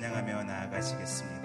찬양하며 나아가시겠습니다.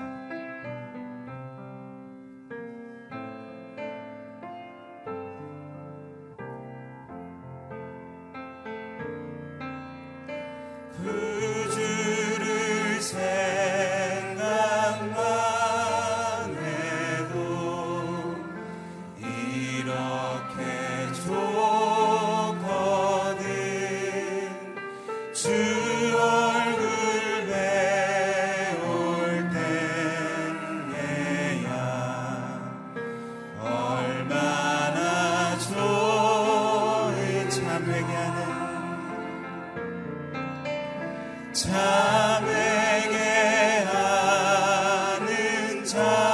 time.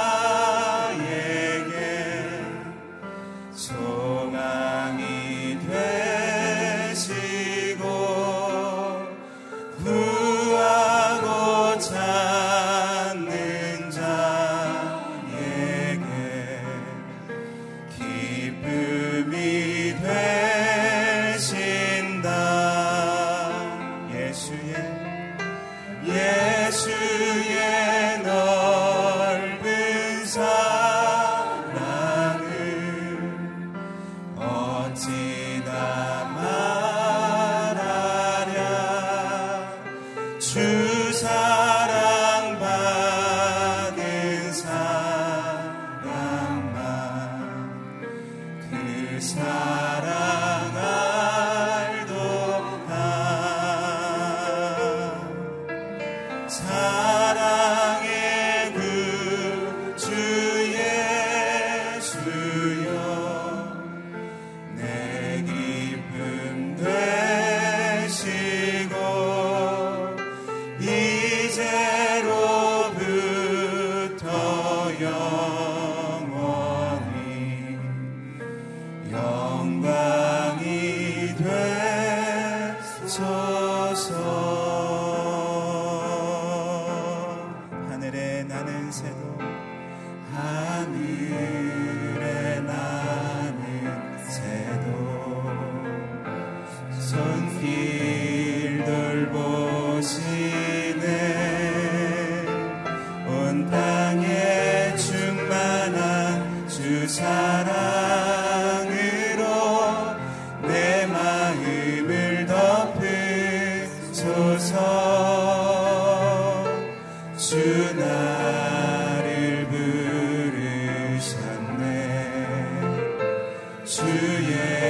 Hallelujah.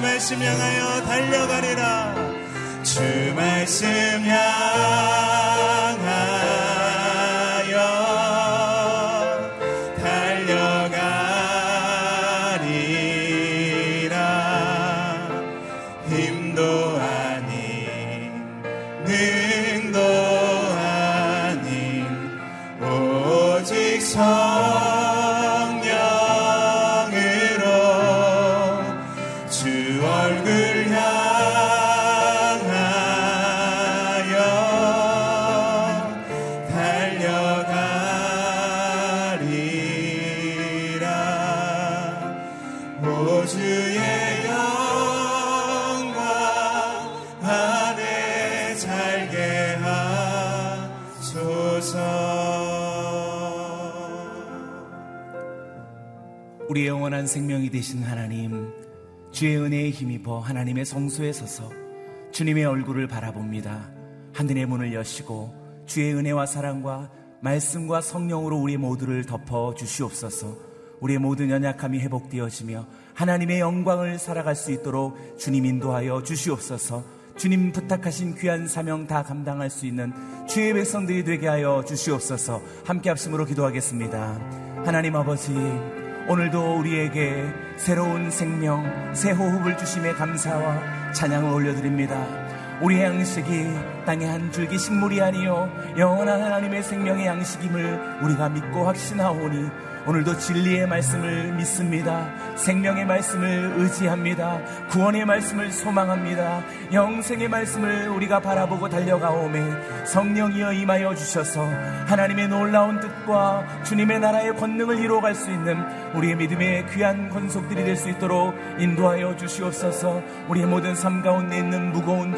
말씀 향하여 달려가리라. 주 말씀 향 주의 은혜에 힘입어 하나님의 성소에 서서 주님의 얼굴을 바라봅니다. 하늘의 문을 여시고 주의 은혜와 사랑과 말씀과 성령으로 우리 모두를 덮어 주시옵소서. 우리의 모든 연약함이 회복되어지며 하나님의 영광을 살아갈 수 있도록 주님 인도하여 주시옵소서. 주님 부탁하신 귀한 사명 다 감당할 수 있는 주의 백성들이 되게 하여 주시옵소서. 함께 합심으로 기도하겠습니다. 하나님 아버지, 오늘도 우리에게 새로운 생명, 새 호흡을 주심에 감사와 찬양을 올려드립니다. 우리의 양식이 땅의 한 줄기 식물이 아니요 영원한 하나님의 생명의 양식임을 우리가 믿고 확신하오니 오늘도 진리의 말씀을 믿습니다. 생명의 말씀을 의지합니다. 구원의 말씀을 소망합니다. 영생의 말씀을 우리가 바라보고 달려가오매 성령이여 임하여 주셔서 하나님의 놀라운 뜻과 주님의 나라의 권능을 이루어갈 수 있는 우리의 믿음의 귀한 권속들이 될 수 있도록 인도하여 주시옵소서 우리의 모든 삶 가운데 있는 무거운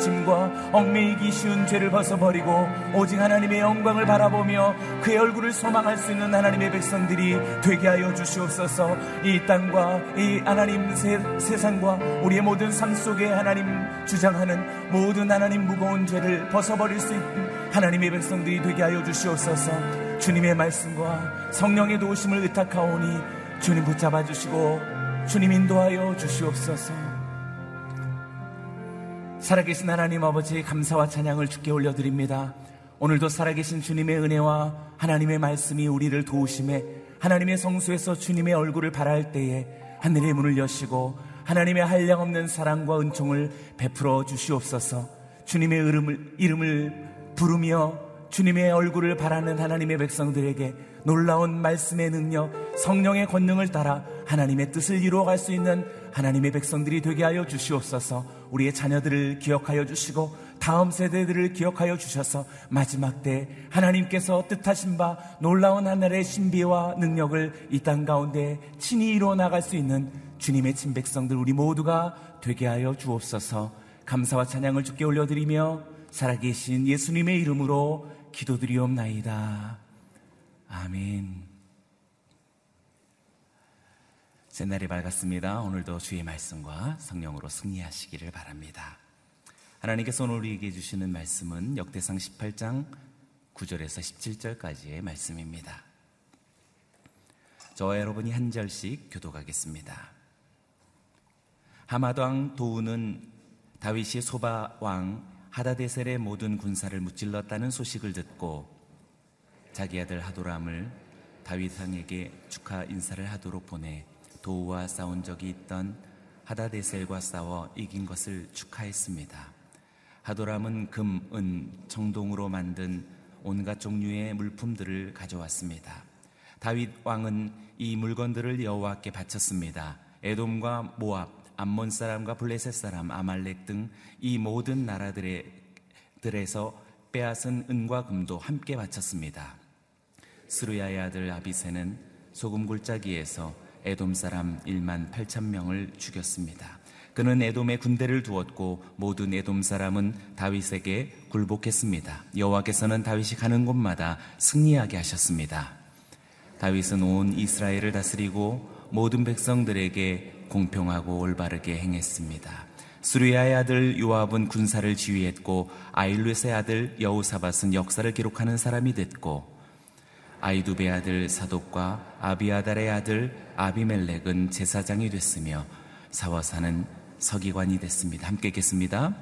얽매이기 쉬운 죄를 벗어버리고 오직 하나님의 영광을 바라보며 그의 얼굴을 소망할 수 있는 하나님의 백성들이 되게 하여 주시옵소서. 이 땅과 이 하나님 세, 세상과 우리의 모든 삶 속에 하나님 주장하는 모든 하나님 무거운 죄를 벗어버릴 수 있는 하나님의 백성들이 되게 하여 주시옵소서. 주님의 말씀과 성령의 도우심을 의탁하오니 주님 붙잡아 주시고 주님 인도하여 주시옵소서 살아계신 하나님 아버지 감사와 찬양을 주께 올려드립니다. 오늘도 살아계신 주님의 은혜와 하나님의 말씀이 우리를 도우심에 하나님의 성수에서 주님의 얼굴을 바랄 때에 하늘의 문을 여시고 하나님의 한량없는 사랑과 은총을 베풀어 주시옵소서 주님의 이름을, 이름을 부르며 주님의 얼굴을 바라는 하나님의 백성들에게 놀라운 말씀의 능력, 성령의 권능을 따라 하나님의 뜻을 이루어갈 수 있는 하나님의 백성들이 되게 하여 주시옵소서 우리의 자녀들을 기억하여 주시고 다음 세대들을 기억하여 주셔서 마지막 때 하나님께서 뜻하신 바 놀라운 하늘의 신비와 능력을 이 땅 가운데 친히 이루어 나갈 수 있는 주님의 친백성들 우리 모두가 되게 하여 주옵소서 감사와 찬양을 주께 올려드리며 살아계신 예수님의 이름으로 기도드리옵나이다. 아멘. 새날이 밝았습니다. 오늘도 주의 말씀과 성령으로 승리하시기를 바랍니다. 하나님께서 오늘 우리에게 주시는 말씀은 역대상 18장 9절에서 17절까지의 말씀입니다. 저와 여러분이 한 절씩 교도하겠습니다. 하마왕 도우는 다윗이 소바 왕 하다데셀의 모든 군사를 무찔렀다는 소식을 듣고 자기 아들 하도람을 다윗 왕에게 축하 인사를 하도록 보내 도우와 싸운 적이 있던 하다데셀과 싸워 이긴 것을 축하했습니다. 하도람은 금, 은, 청동으로 만든 온갖 종류의 물품들을 가져왔습니다. 다윗 왕은 이 물건들을 여호와께 바쳤습니다. 에돔과 모압, 암몬 사람과 블레셋 사람, 아말렉 등 이 모든 나라들에서 빼앗은 은과 금도 함께 바쳤습니다. 스루야의 아들 아비세는 소금 골짜기에서 에돔 사람 1만 8천 명을 죽였습니다. 그는 에돔에 군대를 두었고 모든 에돔 사람은 다윗에게 굴복했습니다. 여호와께서는 다윗이 가는 곳마다 승리하게 하셨습니다. 다윗은 온 이스라엘을 다스리고 모든 백성들에게 공평하고 올바르게 행했습니다. 수리아의 아들 요압은 군사를 지휘했고 아일루스의 아들 여우사밧은 역사를 기록하는 사람이 됐고 아이두베 아들 사독과 아비아달의 아들 아비멜렉은 제사장이 됐으며 사와사는 서기관이 됐습니다. 함께 읽겠습니다.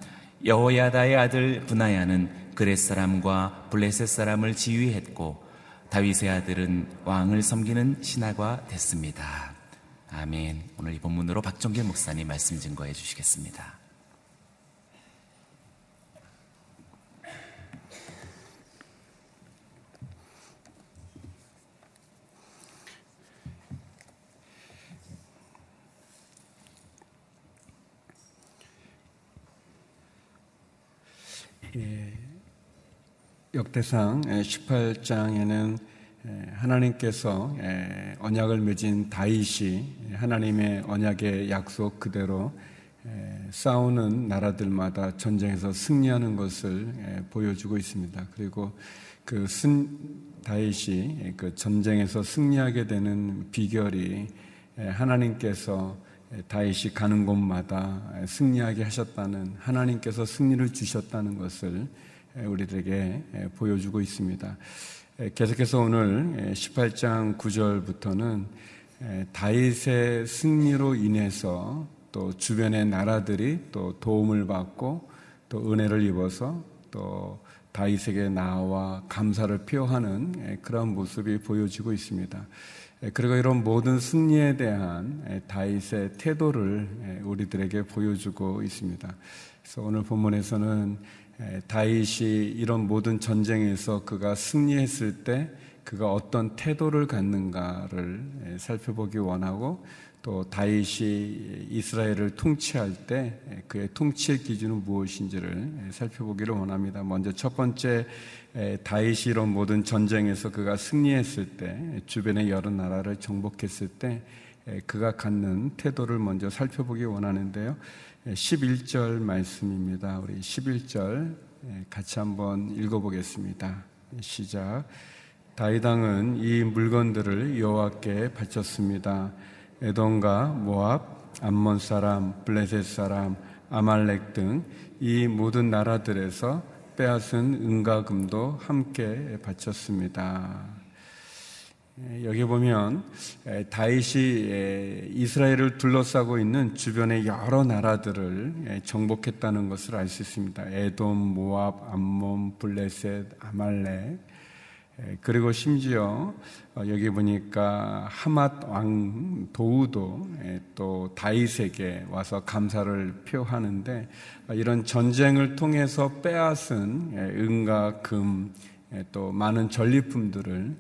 여호야다의 아들 분하야는 그렛 사람과 블레셋 사람을 지휘했고 다윗의 아들은 왕을 섬기는 신하가 됐습니다. 아멘. 오늘 이 본문으로 박정길 목사님 말씀 증거해 주시겠습니다. 역대상 18장에는 하나님께서 언약을 맺은 다윗이 하나님의 언약의 약속 그대로 싸우는 나라들마다 전쟁에서 승리하는 것을 보여주고 있습니다. 그리고 그 승, 다윗이 그 전쟁에서 승리하게 되는 비결이 하나님께서 다윗이 가는 곳마다 승리하게 하셨다는 하나님께서 승리를 주셨다는 것을 우리들에게 보여주고 있습니다. 계속해서 오늘 18장 9절부터는 다윗의 승리로 인해서 또 주변의 나라들이 또 도움을 받고 또 은혜를 입어서 또 다윗에게 나와 감사를 표하는 그런 모습이 보여지고 있습니다. 그리고 이런 모든 승리에 대한 다윗의 태도를 우리들에게 보여주고 있습니다. 그래서 오늘 본문에서는 다윗이 이런 모든 전쟁에서 그가 승리했을 때 그가 어떤 태도를 갖는가를 살펴보기 원하고 또 다윗이 이스라엘을 통치할 때 그의 통치의 기준은 무엇인지를 살펴보기를 원합니다. 먼저 첫 번째 다윗이 이런 모든 전쟁에서 그가 승리했을 때 주변의 여러 나라를 정복했을 때 그가 갖는 태도를 먼저 살펴보기 원하는데요. 11절 말씀입니다. 우리 11절 같이 한번 읽어보겠습니다. 시작. 다이당은 이 물건들을 여호와께 바쳤습니다. 에돔과 모압, 암몬 사람, 블레셋 사람, 아말렉 등 이 모든 나라들에서 빼앗은 은과 금도 함께 바쳤습니다. 여기 보면 다윗이 이스라엘을 둘러싸고 있는 주변의 여러 나라들을 정복했다는 것을 알 수 있습니다. 에돔, 모압, 암몬, 블레셋, 아말렉 예, 그리고 심지어 어, 여기 보니까 하맛 왕 도우도 예, 또 다윗에게 와서 감사를 표하는데 어, 이런 전쟁을 통해서 빼앗은 예, 은과 금 또 많은 전리품들을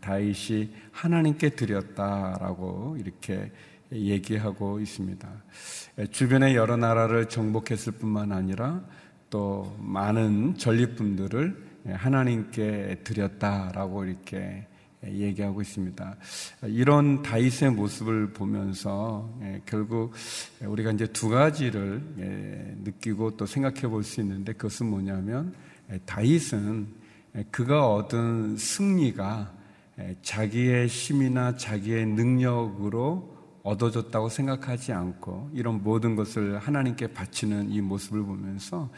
다윗이 하나님께 드렸다라고 이렇게 얘기하고 있습니다. 주변의 여러 나라를 정복했을 뿐만 아니라 또 많은 전리품들을 예, 하나님께 드렸다라고 이렇게 얘기하고 있습니다. 이런 다윗의 모습을 보면서 예, 결국 우리가 이제 두 가지를 예, 느끼고 또 생각해 볼 수 있는데 그것은 뭐냐면 다윗은 그가 얻은 승리가 자기의 힘이나 자기의 능력으로 얻어졌다고 생각하지 않고 이런 모든 것을 하나님께 바치는 이 모습을 보면서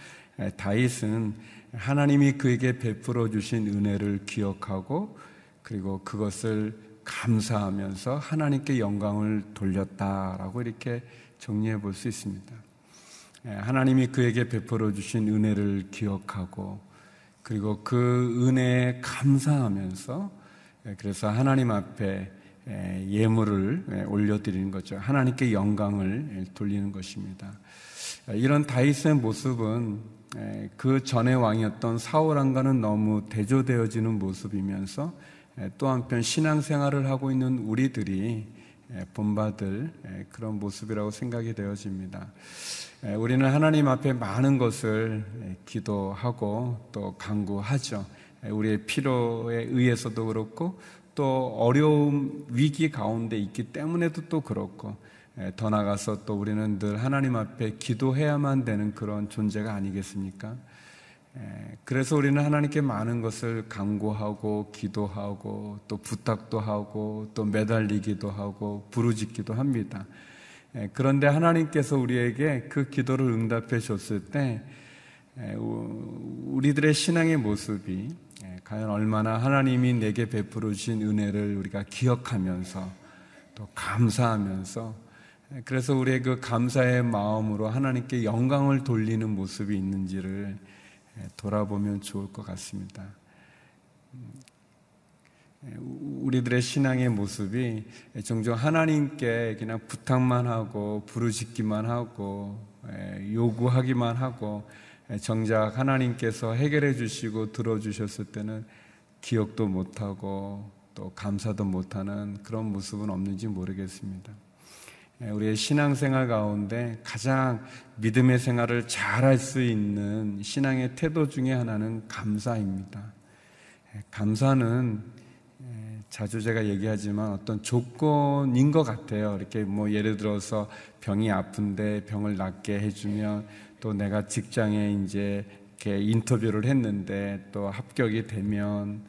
다윗은 하나님이 그에게 베풀어 주신 은혜를 기억하고 그리고 그것을 감사하면서 하나님께 영광을 돌렸다라고 이렇게 정리해 볼 수 있습니다. 예, 하나님이 그에게 베풀어 주신 은혜를 기억하고 그리고 그 은혜에 감사하면서 예, 그래서 하나님 앞에 예, 예물을 올려드리는 거죠. 하나님께 영광을 돌리는 것입니다. 이런 다윗의 모습은 그 전의 왕이었던 사울 왕과는 너무 대조되어지는 모습이면서 또 한편 신앙생활을 하고 있는 우리들이 본받을 그런 모습이라고 생각이 되어집니다. 우리는 하나님 앞에 많은 것을 기도하고 또 강구하죠. 우리의 필요에 의해서도 그렇고 또 어려움, 위기 가운데 있기 때문에도 또 그렇고 더 나가서 또 우리는 늘 하나님 앞에 기도해야만 되는 그런 존재가 아니겠습니까? 그래서 우리는 하나님께 많은 것을 강구하고 기도하고 또 부탁도 하고 또 매달리기도 하고 부르짖기도 합니다. 그런데 하나님께서 우리에게 그 기도를 응답해 줬을 때 우리들의 신앙의 모습이 과연 얼마나 하나님이 내게 베풀어 주신 은혜를 우리가 기억하면서 또 감사하면서 그래서 우리의 그 감사의 마음으로 하나님께 영광을 돌리는 모습이 있는지를 돌아보면 좋을 것 같습니다. 우리들의 신앙의 모습이 종종 하나님께 그냥 부탁만 하고 부르짖기만 하고 요구하기만 하고 정작 하나님께서 해결해 주시고 들어주셨을 때는 기억도 못하고 또 감사도 못하는 그런 모습은 없는지 모르겠습니다. 예, 우리의 신앙생활 가운데 가장 믿음의 생활을 잘 할 수 있는 신앙의 태도 중에 하나는 감사입니다. 예, 감사는 예, 자주 제가 얘기하지만 어떤 조건인 것 같아요. 이렇게 뭐 예를 들어서 병이 아픈데 병을 낫게 해주면 또 내가 직장에 이제 이렇게 인터뷰를 했는데 또 합격이 되면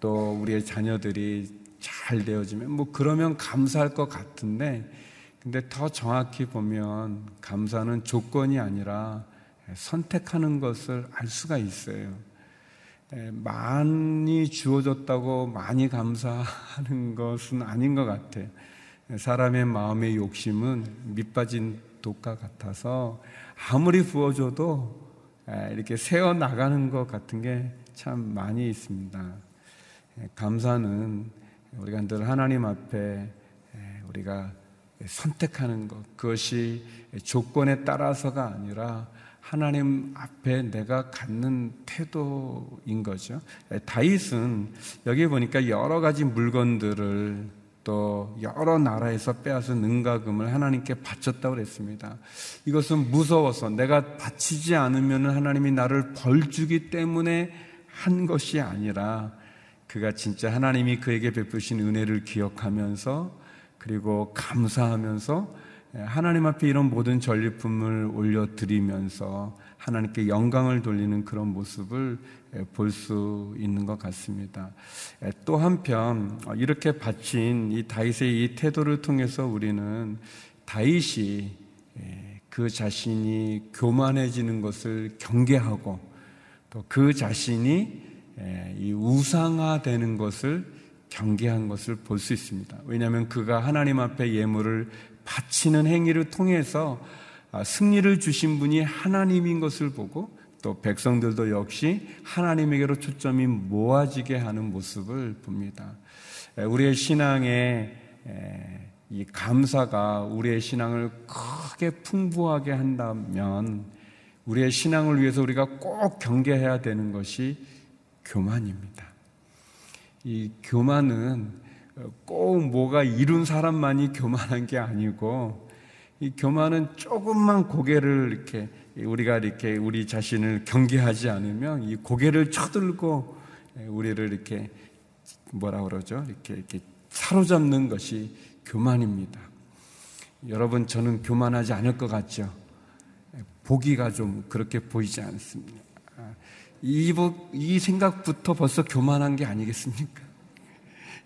또 우리의 자녀들이 잘 되어지면 뭐 그러면 감사할 것 같은데 근데 더 정확히 보면 감사는 조건이 아니라 선택하는 것을 알 수가 있어요. 많이 주어졌다고 많이 감사하는 것은 아닌 것 같아요. 사람의 마음의 욕심은 밑빠진 독과 같아서 아무리 부어줘도 이렇게 새어 나가는 것 같은 게 참 많이 있습니다. 감사는 우리가 늘 하나님 앞에 우리가 선택하는 것, 그것이 조건에 따라서가 아니라 하나님 앞에 내가 갖는 태도인 거죠. 다윗은 여기 보니까 여러 가지 물건들을 또 여러 나라에서 빼앗은 능가금을 하나님께 바쳤다고 그랬습니다. 이것은 무서워서 내가 바치지 않으면 하나님이 나를 벌 주기 때문에 한 것이 아니라 그가 진짜 하나님이 그에게 베푸신 은혜를 기억하면서 그리고 감사하면서 하나님 앞에 이런 모든 전리품을 올려드리면서 하나님께 영광을 돌리는 그런 모습을 볼 수 있는 것 같습니다. 또 한편 이렇게 바친 이 다윗의 이 태도를 통해서 우리는 다윗이 그 자신이 교만해지는 것을 경계하고 또 그 자신이 이 우상화되는 것을 경계한 것을 볼 수 있습니다. 왜냐하면 그가 하나님 앞에 예물을 바치는 행위를 통해서 아, 승리를 주신 분이 하나님인 것을 보고 또 백성들도 역시 하나님에게로 초점이 모아지게 하는 모습을 봅니다. 우리의 신앙에 이 감사가 우리의 신앙을 크게 풍부하게 한다면 우리의 신앙을 위해서 우리가 꼭 경계해야 되는 것이 교만입니다. 이 교만은 꼭 뭐가 이룬 사람만이 교만한 게 아니고 이 교만은 조금만 고개를 이렇게 우리가 이렇게 우리 자신을 경계하지 않으면 이 고개를 쳐들고 우리를 이렇게 뭐라 그러죠? 이렇게 이렇게 사로잡는 것이 교만입니다. 여러분 저는 교만하지 않을 것 같죠? 보기가 좀 그렇게 보이지 않습니다. 이, 이 생각부터 벌써 교만한 게 아니겠습니까?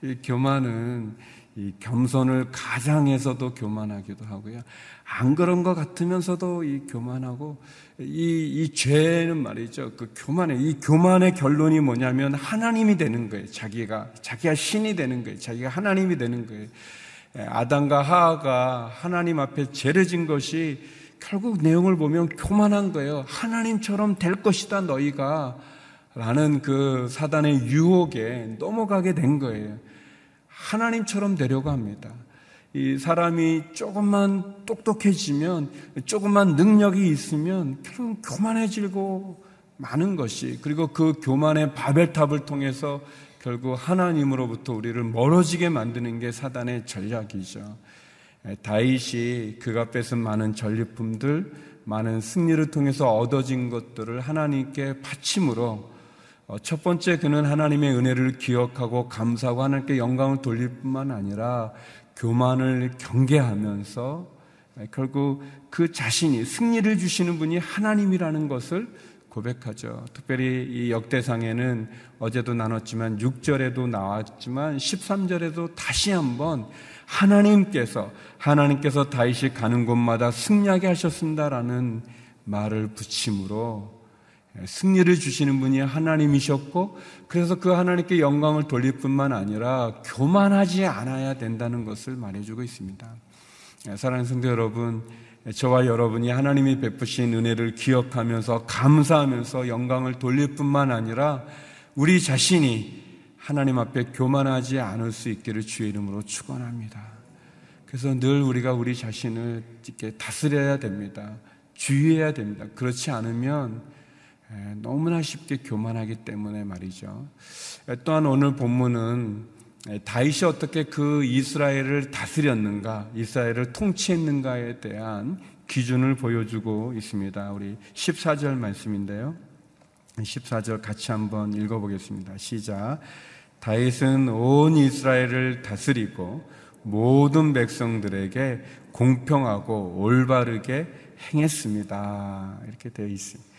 이 교만은 이 겸손을 가장해서도 교만하기도 하고요. 안 그런 것 같으면서도 이 교만하고 이, 이 죄는 말이죠. 그 교만의 이 교만의 결론이 뭐냐면 하나님이 되는 거예요. 자기가 자기가 신이 되는 거예요. 자기가 하나님이 되는 거예요. 아담과 하하가 하나님 앞에 죄를 진 것이 결국 내용을 보면 교만한 거예요. 하나님처럼 될 것이다 너희가 라는 그 사단의 유혹에 넘어가게 된 거예요. 하나님처럼 되려고 합니다. 이 사람이 조금만 똑똑해지면, 조금만 능력이 있으면 결국 교만해지고 많은 것이, 그리고 그 교만의 바벨탑을 통해서 결국 하나님으로부터 우리를 멀어지게 만드는 게 사단의 전략이죠. 다윗이 그가 뺏은 많은 전리품들, 많은 승리를 통해서 얻어진 것들을 하나님께 바침으로 어, 첫 번째 그는 하나님의 은혜를 기억하고 감사하고 하나님께 영광을 돌릴 뿐만 아니라 교만을 경계하면서 결국 그 자신이 승리를 주시는 분이 하나님이라는 것을 고백하죠. 특별히 이 역대상에는 어제도 나눴지만 6절에도 나왔지만 13절에도 다시 한번 하나님께서 하나님께서 다윗이 가는 곳마다 승리하게 하셨습니다라는 말을 붙임으로 승리를 주시는 분이 하나님이셨고 그래서 그 하나님께 영광을 돌릴 뿐만 아니라 교만하지 않아야 된다는 것을 말해주고 있습니다. 사랑하는 성도 여러분, 저와 여러분이 하나님이 베푸신 은혜를 기억하면서 감사하면서 영광을 돌릴 뿐만 아니라 우리 자신이 하나님 앞에 교만하지 않을 수 있기를 주의 이름으로 축원합니다. 그래서 늘 우리가 우리 자신을 이렇게 다스려야 됩니다. 주의해야 됩니다. 그렇지 않으면 너무나 쉽게 교만하기 때문에 말이죠. 또한 오늘 본문은 다윗이 어떻게 그 이스라엘을 다스렸는가, 이스라엘을 통치했는가에 대한 기준을 보여주고 있습니다. 우리 14절 말씀인데요. 14절 같이 한번 읽어보겠습니다. 시작. 다윗은 온 이스라엘을 다스리고 모든 백성들에게 공평하고 올바르게 행했습니다. 이렇게 되어 있습니다.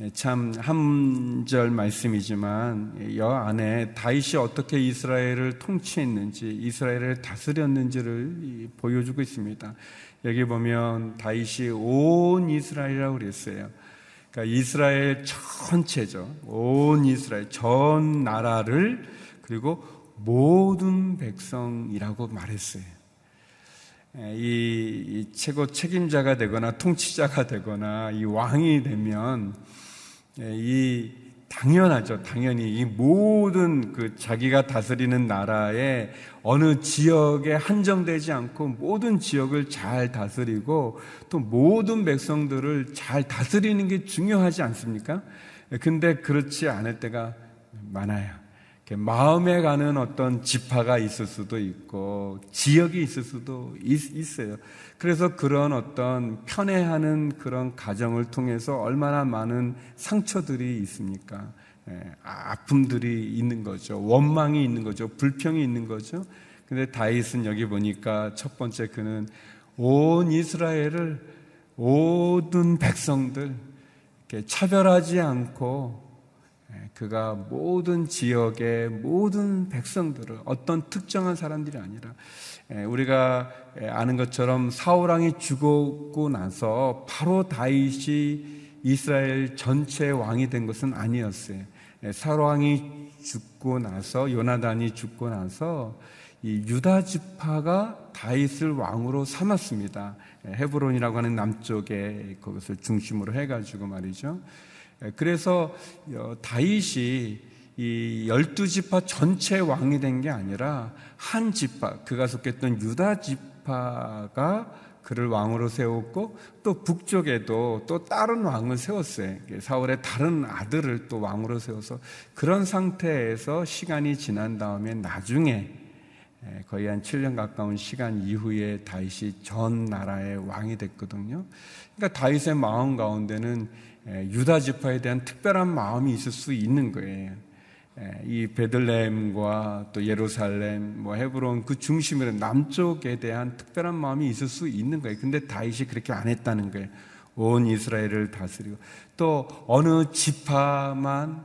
예, 참한 절 말씀이지만 여 안에 다윗이 어떻게 이스라엘을 통치했는지 이스라엘을 다스렸는지를 보여주고 있습니다. 여기 보면 다윗이 온 이스라엘이라고 그랬어요. 그러니까 이스라엘 전체죠. 온 이스라엘 전 나라를 그리고 모든 백성이라고 말했어요. 예, 이, 이 최고 책임자가 되거나 통치자가 되거나 이 왕이 되면 예, 이 당연하죠. 당연히 이 모든 그 자기가 다스리는 나라의 어느 지역에 한정되지 않고 모든 지역을 잘 다스리고 또 모든 백성들을 잘 다스리는 게 중요하지 않습니까? 예, 근데 그렇지 않을 때가 많아요. 마음에 가는 어떤 지파가 있을 수도 있고 지역이 있을 수도 있, 어요 그래서 그런 어떤 편애하는 그런 가정을 통해서 얼마나 많은 상처들이 있습니까? 예, 아픔들이 있는 거죠. 원망이 있는 거죠. 불평이 있는 거죠. 근데 다윗은 여기 보니까 첫 번째 그는 온 이스라엘을 모든 백성들 차별하지 않고 예, 그가 모든 지역의 모든 백성들을 어떤 특정한 사람들이 아니라 예, 우리가 예, 아는 것처럼 사울 왕이 죽었고 나서 바로 다윗이 이스라엘 전체 왕이 된 것은 아니었어요. 사울 왕이 죽고 나서 요나단이 죽고 나서 이 유다 지파가 다윗을 왕으로 삼았습니다. 헤브론이라고 하는 남쪽에 그것을 중심으로 해가지고 말이죠. 예, 그래서 어, 다윗이 이 열두 지파 전체 왕이 된 게 아니라 한 지파, 그가 속했던 유다 지파가 그를 왕으로 세웠고 또 북쪽에도 또 다른 왕을 세웠어요. 사울의 다른 아들을 또 왕으로 세워서 그런 상태에서 시간이 지난 다음에 나중에 예, 거의 한 7년 가까운 시간 이후에 다윗이 전 나라의 왕이 됐거든요. 그러니까 다윗의 마음 가운데는 예, 유다 지파에 대한 특별한 마음이 있을 수 있는 거예요. 예, 이 베들레헴과 또 예루살렘, 뭐 헤브론 그 중심으로 남쪽에 대한 특별한 마음이 있을 수 있는 거예요. 근데 다윗이 그렇게 안 했다는 거예요. 온 이스라엘을 다스리고 또 어느 지파만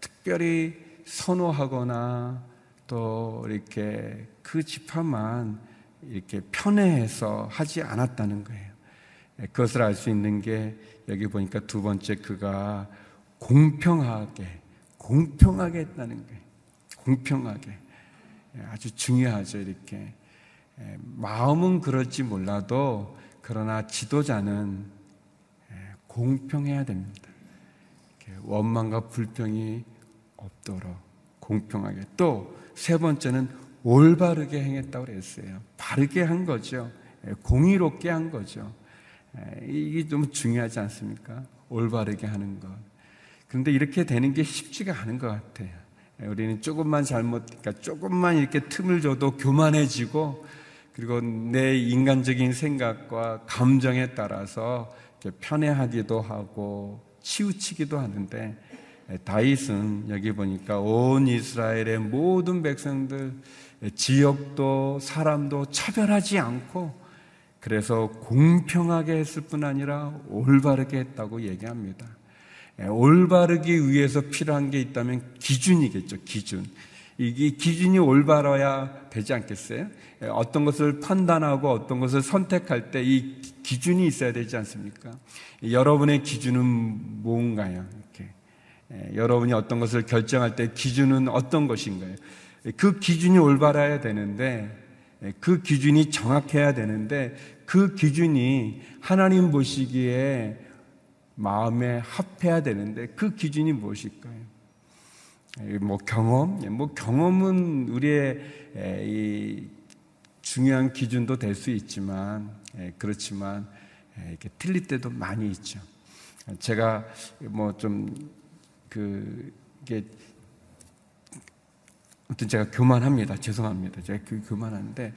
특별히 선호하거나 또 이렇게 그 지파만 이렇게 편애해서 하지 않았다는 거예요. 예, 그것을 알 수 있는 게 여기 보니까 두 번째 그가 공평하게, 공평하게 했다는 거예요. 공평하게. 예, 아주 중요하죠, 이렇게. 예, 마음은 그럴지 몰라도, 그러나 지도자는 예, 공평해야 됩니다. 원망과 불평이 없도록 공평하게. 또, 세 번째는 올바르게 행했다고 그랬어요. 바르게 한 거죠. 공의롭게 한 거죠. 이게 좀 중요하지 않습니까? 올바르게 하는 것. 그런데 이렇게 되는 게 쉽지가 않은 것 같아요. 우리는 조금만 잘못, 그러니까 조금만 이렇게 틈을 줘도 교만해지고, 그리고 내 인간적인 생각과 감정에 따라서 편애하기도 하고, 치우치기도 하는데, 다윗은 여기 보니까 온 이스라엘의 모든 백성들, 지역도 사람도 차별하지 않고, 그래서 공평하게 했을 뿐 아니라 올바르게 했다고 얘기합니다. 예, 올바르기 위해서 필요한 게 있다면 기준이겠죠, 기준. 이게 기준이 올바라야 되지 않겠어요? 예, 어떤 것을 판단하고 어떤 것을 선택할 때 이 기준이 있어야 되지 않습니까? 여러분의 기준은 뭔가요? 이렇게. 예, 여러분이 어떤 것을 결정할 때 기준은 어떤 것인가요? 그 기준이 올바라야 되는데 예, 그 기준이 정확해야 되는데 그 기준이 하나님 보시기에 마음에 합해야 되는데 그 기준이 무엇일까요? 예, 뭐 경험, 예, 뭐 경험은 우리의 이 중요한 기준도 될 수 있지만 그렇지만 이렇게 틀릴 때도 많이 있죠. 제가 뭐 좀 그 이게 아무튼 제가 교만합니다. 죄송합니다. 제가 그 교만한데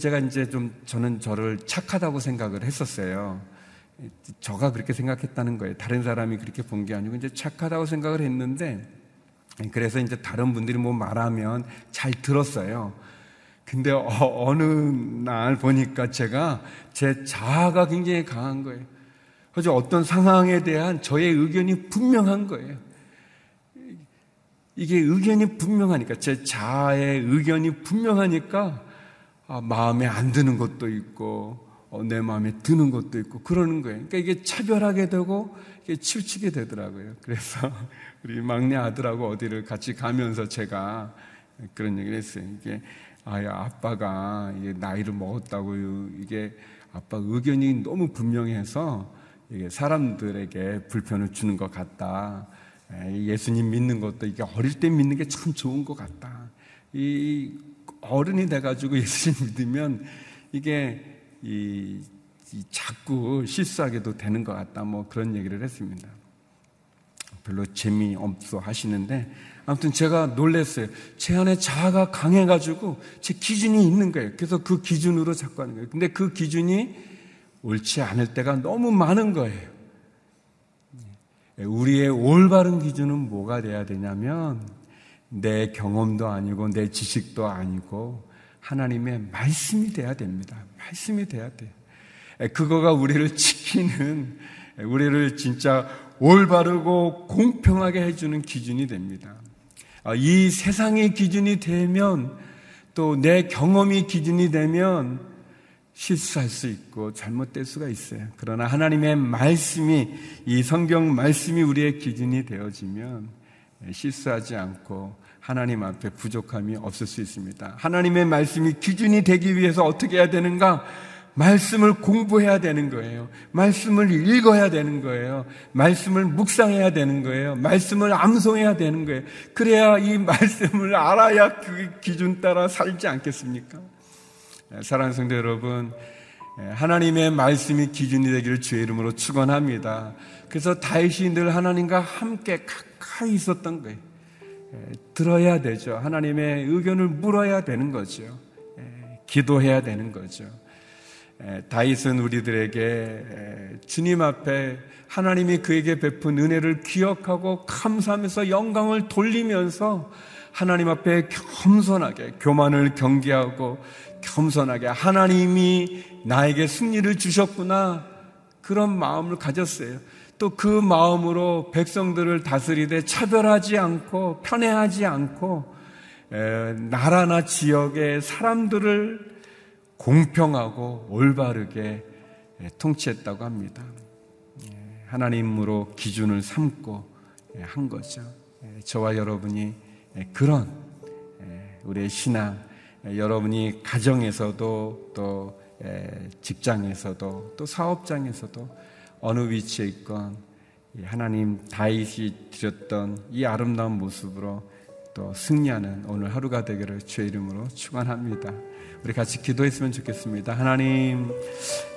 제가 이제 좀 저는 저를 착하다고 생각을 했었어요. 저가 그렇게 생각했다는 거예요. 다른 사람이 그렇게 본 게 아니고 이제 착하다고 생각을 했는데 그래서 이제 다른 분들이 뭐 말하면 잘 들었어요. 근데 어, 느날 보니까 제가 제 자아가 굉장히 강한 거예요. 그저 어떤 상황에 대한 저의 의견이 분명한 거예요. 이게 의견이 분명하니까 제 자아의 의견이 분명하니까 아, 마음에 안 드는 것도 있고 어, 내 마음에 드는 것도 있고 그러는 거예요. 그러니까 이게 차별하게 되고 이게 치우치게 되더라고요. 그래서 우리 막내 아들하고 어디를 같이 가면서 제가 그런 얘기를 했어요. 이게 아, 아빠가 이게 나이를 먹었다고요. 이게 아빠 의견이 너무 분명해서 이게 사람들에게 불편을 주는 것 같다. 예수님 믿는 것도 이게 어릴 때 믿는 게 참 좋은 것 같다. 이 어른이 돼가지고 예수님 믿으면 이게 이, 이 자꾸 실수하게도 되는 것 같다. 뭐 그런 얘기를 했습니다. 별로 재미없어 하시는데 아무튼 제가 놀랐어요. 제 안에 자아가 강해가지고 제 기준이 있는 거예요. 그래서 그 기준으로 자꾸 하는 거예요. 근데 그 기준이 옳지 않을 때가 너무 많은 거예요. 우리의 올바른 기준은 뭐가 돼야 되냐면 내 경험도 아니고 내 지식도 아니고 하나님의 말씀이 돼야 됩니다. 말씀이 돼야 돼요. 그거가 우리를 지키는 우리를 진짜 올바르고 공평하게 해주는 기준이 됩니다. 아, 이 세상의 기준이 되면 또 내 경험이 기준이 되면 실수할 수 있고 잘못될 수가 있어요. 그러나 하나님의 말씀이 이 성경 말씀이 우리의 기준이 되어지면 실수하지 않고 하나님 앞에 부족함이 없을 수 있습니다. 하나님의 말씀이 기준이 되기 위해서 어떻게 해야 되는가? 말씀을 공부해야 되는 거예요. 말씀을 읽어야 되는 거예요. 말씀을 묵상해야 되는 거예요. 말씀을 암송해야 되는 거예요. 그래야 이 말씀을 알아야 그 기준 따라 살지 않겠습니까? 예, 사랑하는 성도 여러분, 예, 하나님의 말씀이 기준이 되기를 주의 이름으로 축원합니다. 그래서 다윗이 늘 하나님과 함께 가까이 있었던 거예요. 예, 들어야 되죠. 하나님의 의견을 물어야 되는 거죠. 기도해야 되는 거죠. 다윗은 우리들에게 주님 앞에 하나님이 그에게 베푼 은혜를 기억하고 감사하면서 영광을 돌리면서 하나님 앞에 겸손하게 교만을 경계하고 겸손하게 하나님이 나에게 승리를 주셨구나 그런 마음을 가졌어요. 또 그 마음으로 백성들을 다스리되 차별하지 않고 편애하지 않고 에, 나라나 지역의 사람들을 공평하고 올바르게 통치했다고 합니다. 하나님으로 기준을 삼고 한 거죠. 저와 여러분이 그런 우리의 신앙 예, 여러분이 가정에서도 또 예, 직장에서도 또 사업장에서도 어느 위치에 있건 하나님 다윗이 드렸던 이 아름다운 모습으로 또 승리하는 오늘 하루가 되기를 주의 이름으로 축원합니다. 우리 같이 기도했으면 좋겠습니다. 하나님,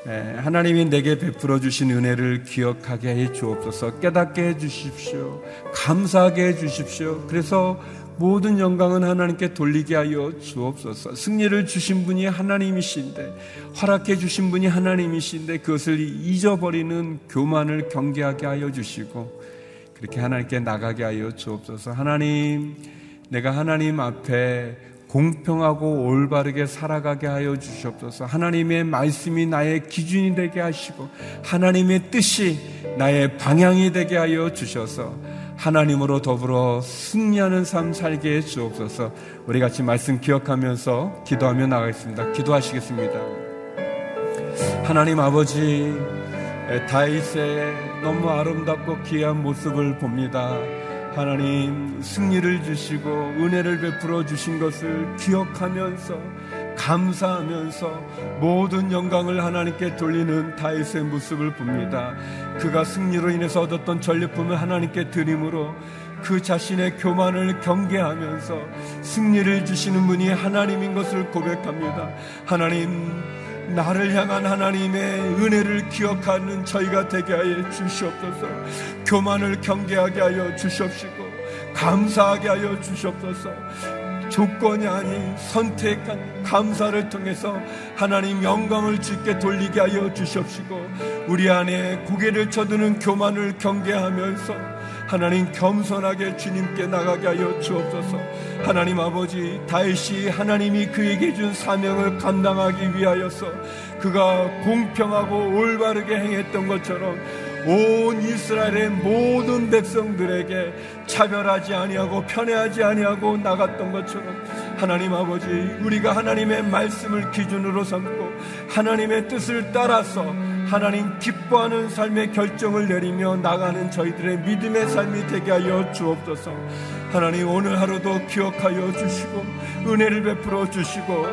예, 하나님이 내게 베풀어 주신 은혜를 기억하게 해 주옵소서. 깨닫게 해 주십시오. 감사하게 해 주십시오. 그래서 모든 영광은 하나님께 돌리게 하여 주옵소서. 승리를 주신 분이 하나님이신데, 허락해 주신 분이 하나님이신데, 그것을 잊어버리는 교만을 경계하게 하여 주시고, 그렇게 하나님께 나가게 하여 주옵소서. 하나님, 내가 하나님 앞에 공평하고 올바르게 살아가게 하여 주시옵소서. 하나님의 말씀이 나의 기준이 되게 하시고, 하나님의 뜻이 나의 방향이 되게 하여 주셔서, 하나님으로 더불어 승리하는 삶 살게 해 주옵소서. 우리 같이 말씀 기억하면서 기도하며 나가겠습니다. 기도하시겠습니다. 하나님 아버지 다윗의 너무 아름답고 귀한 모습을 봅니다. 하나님 승리를 주시고 은혜를 베풀어 주신 것을 기억하면서 감사하면서 모든 영광을 하나님께 돌리는 다윗의 모습을 봅니다. 그가 승리로 인해서 얻었던 전리품을 하나님께 드림으로 그 자신의 교만을 경계하면서 승리를 주시는 분이 하나님인 것을 고백합니다. 하나님, 나를 향한 하나님의 은혜를 기억하는 저희가 되게 하여 주시옵소서. 교만을 경계하게 하여 주시옵시고 감사하게 하여 주시옵소서. 조건이 아닌 선택한 감사를 통해서 하나님 영광을 주께 돌리게 하여 주시옵시고 우리 안에 고개를 쳐드는 교만을 경계하면서 하나님 겸손하게 주님께 나가게 하여 주옵소서. 하나님 아버지 다윗이 하나님이 그에게 준 사명을 감당하기 위하여서 그가 공평하고 올바르게 행했던 것처럼 온 이스라엘의 모든 백성들에게 차별하지 아니하고 편애하지 아니하고 나갔던 것처럼 하나님 아버지 우리가 하나님의 말씀을 기준으로 삼고 하나님의 뜻을 따라서 하나님 기뻐하는 삶의 결정을 내리며 나가는 저희들의 믿음의 삶이 되게 하여 주옵소서. 하나님 오늘 하루도 기억하여 주시고 은혜를 베풀어 주시고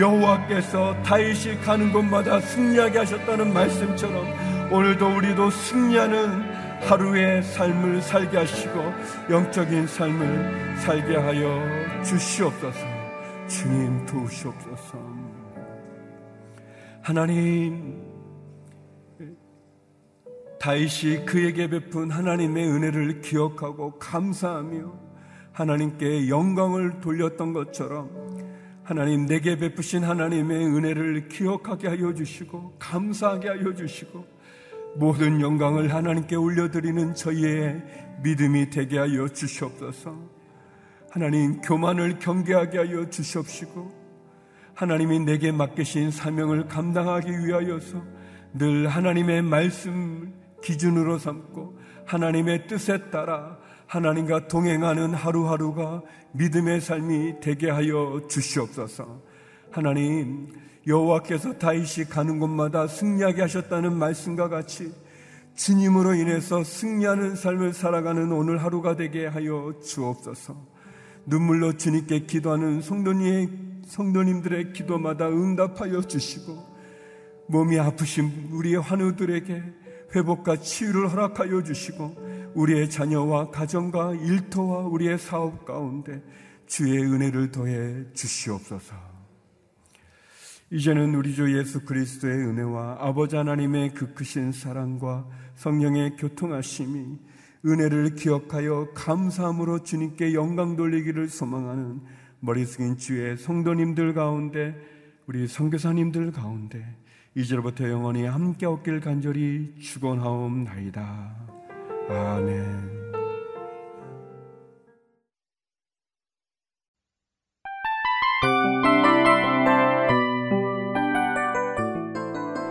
여호와께서 다윗이 가는 곳마다 승리하게 하셨다는 말씀처럼 오늘도 우리도 승리하는 하루의 삶을 살게 하시고 영적인 삶을 살게 하여 주시옵소서. 주님 도우시옵소서. 하나님 다윗이 그에게 베푼 하나님의 은혜를 기억하고 감사하며 하나님께 영광을 돌렸던 것처럼 하나님 내게 베푸신 하나님의 은혜를 기억하게 하여 주시고 감사하게 하여 주시고 모든 영광을 하나님께 올려드리는 저희의 믿음이 되게 하여 주시옵소서. 하나님 교만을 경계하게 하여 주시옵시고 하나님이 내게 맡기신 사명을 감당하기 위하여서 늘 하나님의 말씀 기준으로 삼고 하나님의 뜻에 따라 하나님과 동행하는 하루하루가 믿음의 삶이 되게 하여 주시옵소서. 하나님 여호와께서 다윗이 가는 곳마다 승리하게 하셨다는 말씀과 같이 주님으로 인해서 승리하는 삶을 살아가는 오늘 하루가 되게 하여 주옵소서. 눈물로 주님께 기도하는 성도님, 성도님들의 기도마다 응답하여 주시고 몸이 아프신 우리의 환우들에게 회복과 치유를 허락하여 주시고 우리의 자녀와 가정과 일터와 우리의 사업 가운데 주의 은혜를 더해 주시옵소서. 이제는 우리 주 예수 그리스도의 은혜와 아버지 하나님의 그 크신 사랑과 성령의 교통하심이 은혜를 기억하여 감사함으로 주님께 영광 돌리기를 소망하는 머리 숙인 주의 성도님들 가운데 우리 선교사님들 가운데 이제로부터 영원히 함께 없길 간절히 축원하옵나이다. 아멘.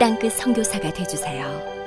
땅끝 성교사가 되주세요